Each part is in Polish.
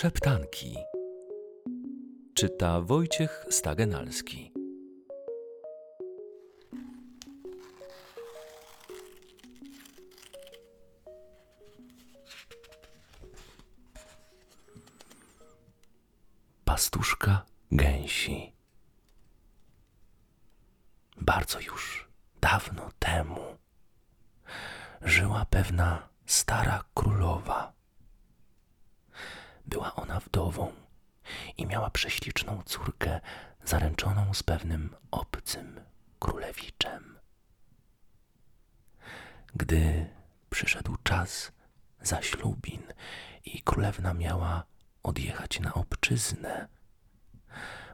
Szeptanki. Czyta Wojciech Stagenalski. Pastuszka gęsi. Bardzo już dawno temu żyła pewna stara królowa. Była ona wdową i miała prześliczną córkę zaręczoną z pewnym obcym królewiczem. Gdy przyszedł czas zaślubin i królewna miała odjechać na obczyznę,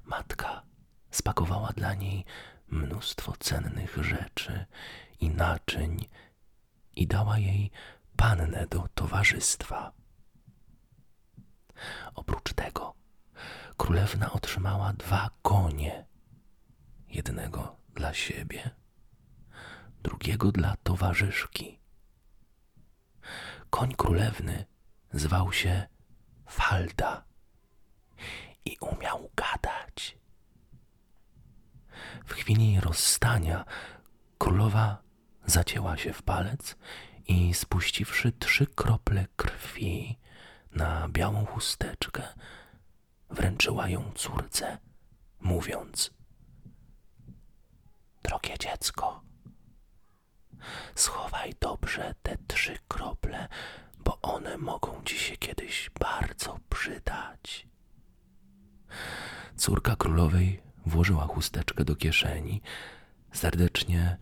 matka spakowała dla niej mnóstwo cennych rzeczy i naczyń i dała jej pannę do towarzystwa. Oprócz tego królewna otrzymała dwa konie. Jednego dla siebie, drugiego dla towarzyszki. Koń królewny zwał się Falda i umiał gadać. W chwili rozstania królowa zacięła się w palec i spuściwszy trzy krople krwi na białą chusteczkę, wręczyła ją córce, mówiąc: Drogie dziecko, schowaj dobrze te trzy krople, bo one mogą ci się kiedyś bardzo przydać. Córka królowej włożyła chusteczkę do kieszeni, serdecznie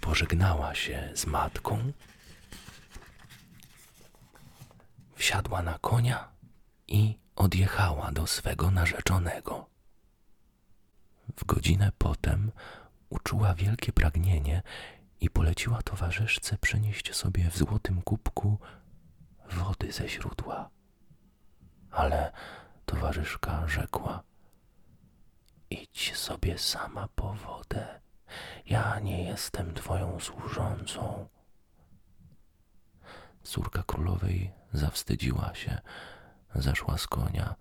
pożegnała się z matką, wsiadła na konia i odjechała do swego narzeczonego. W godzinę potem uczuła wielkie pragnienie i poleciła towarzyszce przynieść sobie w złotym kubku wody ze źródła. Ale towarzyszka rzekła: Idź sobie sama po wodę. Ja nie jestem twoją służącą. Córka królowej zawstydziła się, zeszła z konia,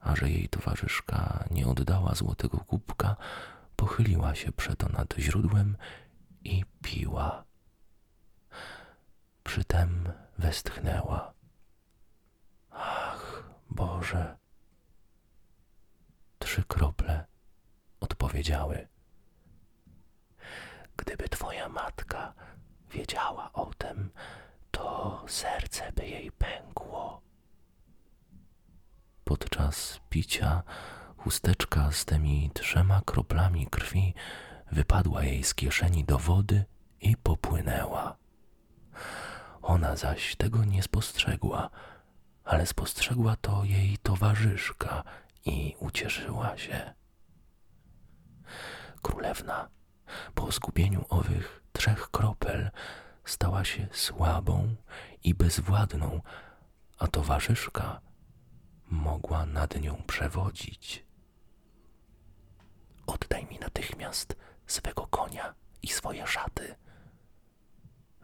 a że jej towarzyszka nie oddała złotego kubka, pochyliła się przeto nad źródłem i piła. Przytem westchnęła. Ach, Boże! Trzy krople odpowiedziały. Gdyby twoja matka wiedziała o tym, serce by jej pękło. Podczas picia chusteczka z tymi trzema kroplami krwi wypadła jej z kieszeni do wody i popłynęła. Ona zaś tego nie spostrzegła, ale spostrzegła to jej towarzyszka i ucieszyła się. Królewna po zgubieniu owych trzech kropel stała się słabą i bezwładną, a towarzyszka mogła nad nią przewodzić. Oddaj mi natychmiast swego konia i swoje szaty,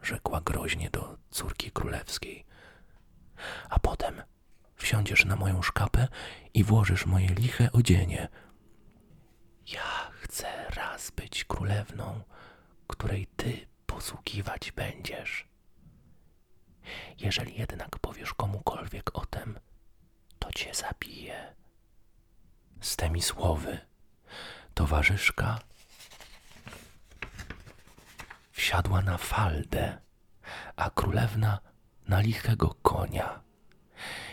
rzekła groźnie do córki królewskiej. A potem wsiądziesz na moją szkapę i włożysz moje liche odzienie. Ja chcę raz być królewną, której ty posługiwać będziesz. Jeżeli jednak powiesz komukolwiek o tem, to cię zabiję. Z tymi słowy towarzyszka wsiadła na faldę, a królewna na lichego konia.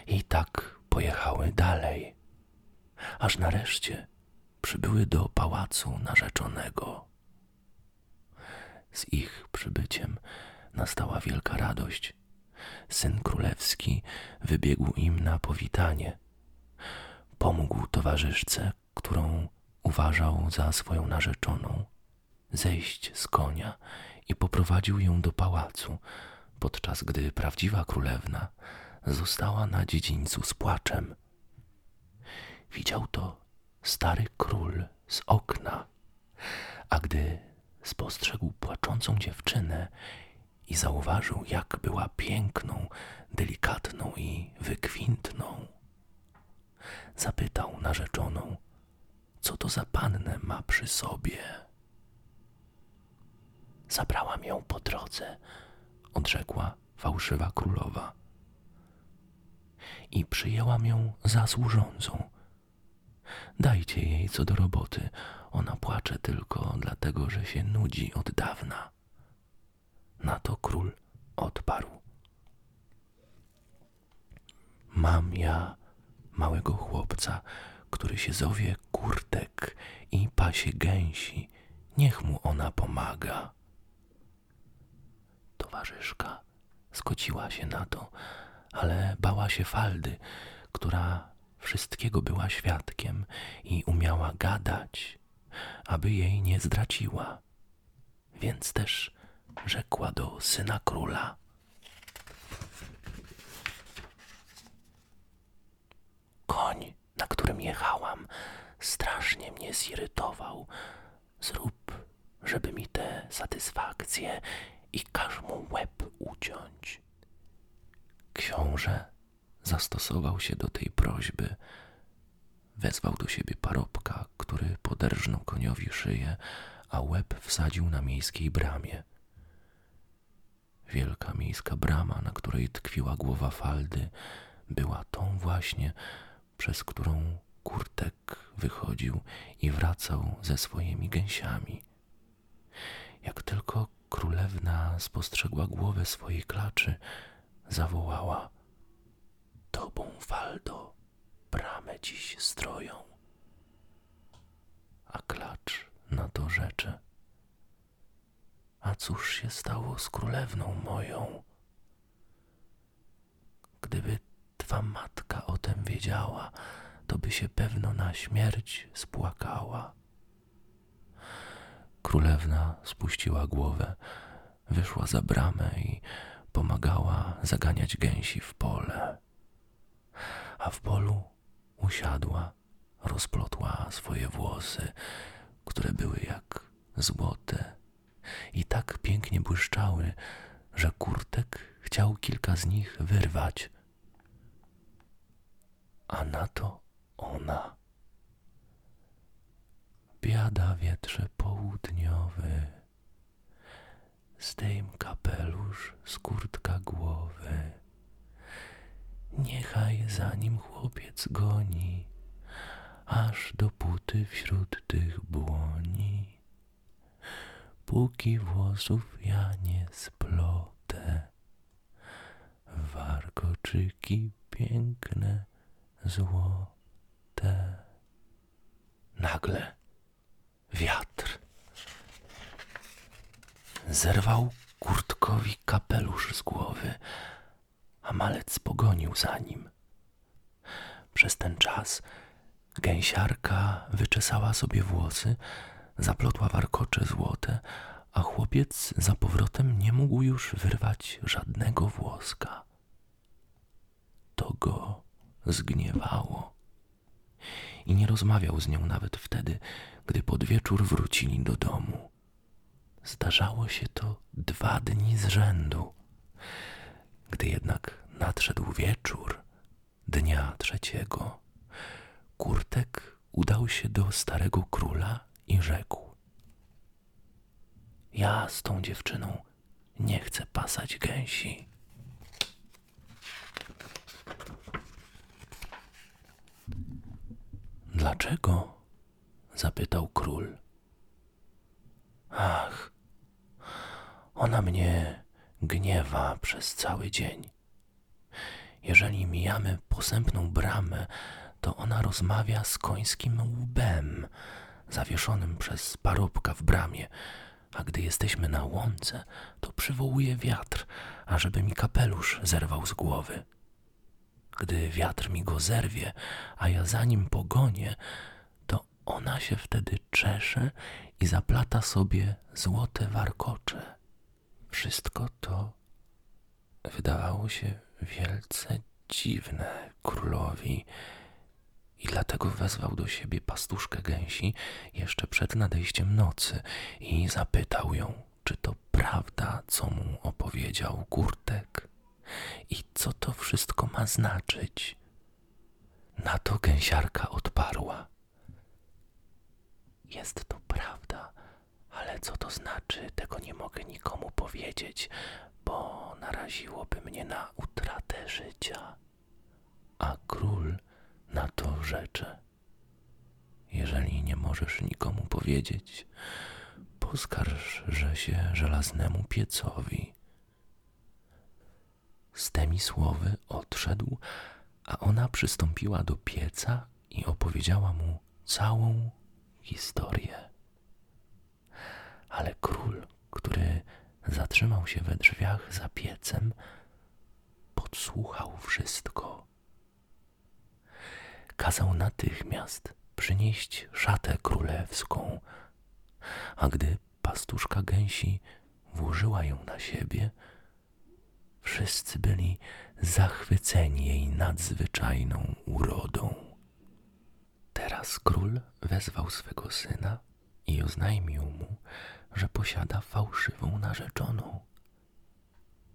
I tak pojechały dalej, aż nareszcie przybyły do pałacu narzeczonego. Z ich przybyciem nastała wielka radość. Syn królewski wybiegł im na powitanie. Pomógł towarzyszce, którą uważał za swoją narzeczoną, zejść z konia i poprowadził ją do pałacu, podczas gdy prawdziwa królewna została na dziedzińcu z płaczem. Widział to stary król z okna, a gdy spostrzegł płaczącą dziewczynę i zauważył, jak była piękną, delikatną i wykwintną, zapytał narzeczoną, co to za pannę ma przy sobie. Zabrałam ją po drodze, odrzekła fałszywa królowa. I przyjęłam ją za służącą. Dajcie jej co do roboty, ona płacze tylko dlatego, że się nudzi od dawna. Na to król odparł. Mam ja małego chłopca, który się zowie Kurtek i pasie gęsi. Niech mu ona pomaga. Towarzyszka zgodziła się na to, ale bała się Faldy, która wszystkiego była świadkiem i umiała gadać, aby jej nie zdradziła. Więc też rzekła do syna króla. Koń, na którym jechałam, strasznie mnie zirytował. Zrób, żeby mi tę satysfakcję i każ mu łeb uciąć. Książę zastosował się do tej prośby. Wezwał do siebie parobka, który poderżnął koniowi szyję, a łeb wsadził na miejskiej bramie. Wielka miejska brama, na której tkwiła głowa faldy, była tą właśnie, przez którą kurtek wychodził i wracał ze swoimi gęsiami. Jak tylko królewna spostrzegła głowę swojej klaczy, zawołała: Tobą, Faldo, dziś stroją. A klacz na to rzecze. A cóż się stało z królewną moją? Gdyby twa matka o tem wiedziała, to by się pewno na śmierć spłakała. Królewna spuściła głowę, wyszła za bramę i pomagała zaganiać gęsi w pole. A w polu usiadła, rozplotła swoje włosy, które były jak złote i tak pięknie błyszczały, że kurtek chciał kilka z nich wyrwać. A na to ona. Biada wietrze południowy, zdejm kapelusz z kurtka głowy. Niechaj za nim chłopiec goni, aż do puty wśród tych błoni. Póki włosów ja nie splotę, warkoczyki piękne, złote. Nagle wiatr zerwał kurtkowi kapelusz z głowy, a malec pogonił za nim. Przez ten czas gęsiarka wyczesała sobie włosy, zaplotła warkocze złote, a chłopiec za powrotem nie mógł już wyrwać żadnego włoska. To go zgniewało i nie rozmawiał z nią nawet wtedy, gdy pod wieczór wrócili do domu. Zdarzało się to dwa dni z rzędu. Gdy jednak nadszedł wieczór dnia trzeciego, Kurtek udał się do starego króla i rzekł: Ja z tą dziewczyną nie chcę pasać gęsi. Dlaczego? zapytał król. Ach, ona mnie gniewa przez cały dzień. Jeżeli mijamy posępną bramę, to ona rozmawia z końskim łbem, zawieszonym przez parobka w bramie, a gdy jesteśmy na łące, to przywołuje wiatr, ażeby mi kapelusz zerwał z głowy. Gdy wiatr mi go zerwie, a ja za nim pogonię, to ona się wtedy czesze i zaplata sobie złote warkocze. Wszystko to wydawało się wielce dziwne królowi i dlatego wezwał do siebie pastuszkę gęsi jeszcze przed nadejściem nocy i zapytał ją, czy to prawda, co mu opowiedział Kurtek i co to wszystko ma znaczyć. Na to gęsiarka odparła. Jest to prawda, ale co to znaczy, tego nie mogę nikomu powiedzieć, naraziłoby mnie na utratę życia. A król na to rzecze. Jeżeli nie możesz nikomu powiedzieć, poskarżę się żelaznemu piecowi. Z temi słowy odszedł, a ona przystąpiła do pieca i opowiedziała mu całą historię. Ale zatrzymał się we drzwiach za piecem, podsłuchał wszystko. Kazał natychmiast przynieść szatę królewską, a gdy pastuszka gęsi włożyła ją na siebie, wszyscy byli zachwyceni jej nadzwyczajną urodą. Teraz król wezwał swego syna i oznajmił mu, że posiada fałszywą narzeczoną.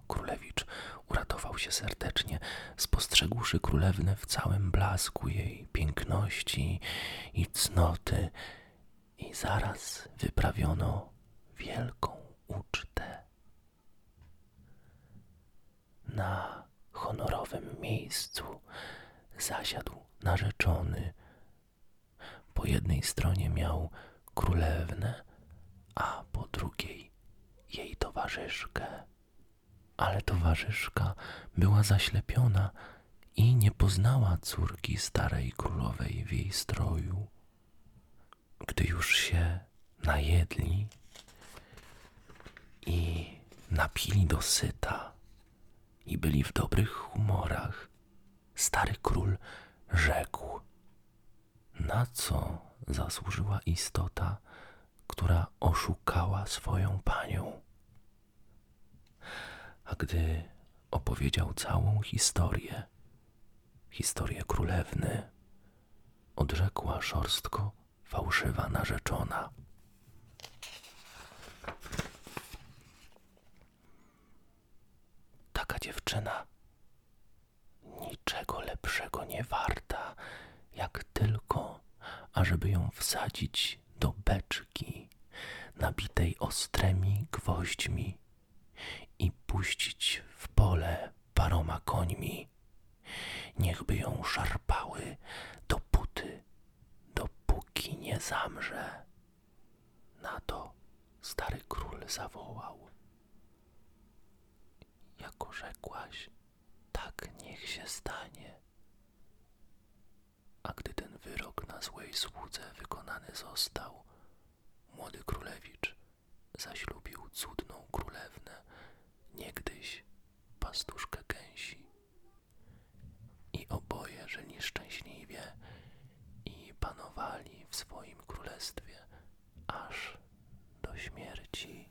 Królewicz uratował się serdecznie, spostrzegłszy królewnę w całym blasku jej piękności i cnoty, i zaraz wyprawiono wielką ucztę. Na honorowym miejscu zasiadł narzeczony. Po jednej stronie miał królewnę, a po drugiej jej towarzyszkę. Ale towarzyszka była zaślepiona i nie poznała córki starej królowej w jej stroju. Gdy już się najedli i napili do syta i byli w dobrych humorach, stary król rzekł: Na co zasłużyła istota, która oszukała swoją panią? A gdy opowiedział całą historię, historię królewny, odrzekła szorstko fałszywa narzeczona. Taka dziewczyna niczego lepszego nie warta, jak tylko, ażeby ją wsadzić do beczki nabitej ostrymi gwoźdźmi i puścić w pole paroma końmi. Niechby ją szarpały dopóty, dopóki nie zamrze. Na to stary król zawołał. Jako rzekłaś, tak niech się stanie. A gdy ten wyrok na złej słudze wykonany został, młody królewicz zaślubił cudną królewnę, niegdyś pastuszkę gęsi. I oboje żyli szczęśliwie i panowali w swoim królestwie aż do śmierci.